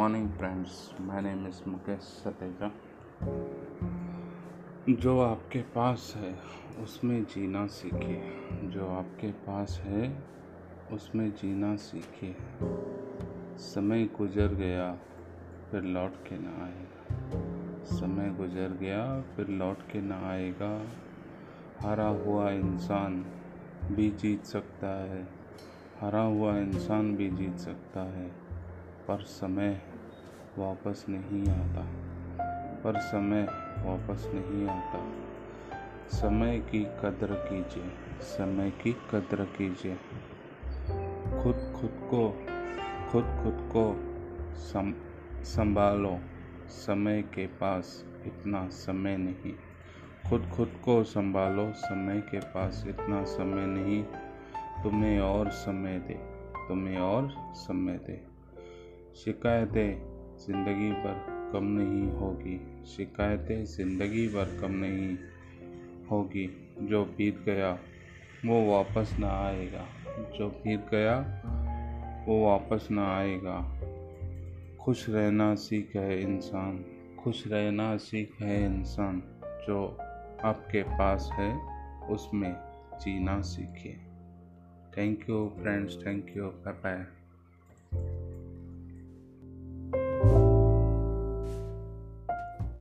morning friends name is Mukesh Sateja जो आपके पास है, उसमें जीना सीखिए। जो आपके पास है, उसमें जीना सीखिए। समय गुजर गया, फिर लौट के ना आएगा। समय गुजर गया, फिर लौट के ना आएगा। हरा हुआ इंसान भी जीत सकता है। हरा हुआ इंसान भी जीत सकता है। पर समय वापस नहीं आता। पर समय वापस नहीं आता। समय की कद्र कीजिए, समय की कद्र कीजिए। खुद खुद को, खुद खुद को सम संभालो। समय के पास इतना समय नहीं। खुद खुद को संभालो, समय के पास इतना समय नहीं। तुम्हें और समय दे, तुम्हें और समय दे। शिकायतें ज़िंदगी भर कम नहीं होगी। शिकायतें ज़िंदगी भर कम नहीं होगी। जो बीत गया, वो वापस ना आएगा। जो बीत गया, वो वापस ना आएगा। खुश रहना सीख है इंसान। खुश रहना सीख है इंसान। जो आपके पास है, उसमें जीना सीखे। Thank you friends thank you bye bye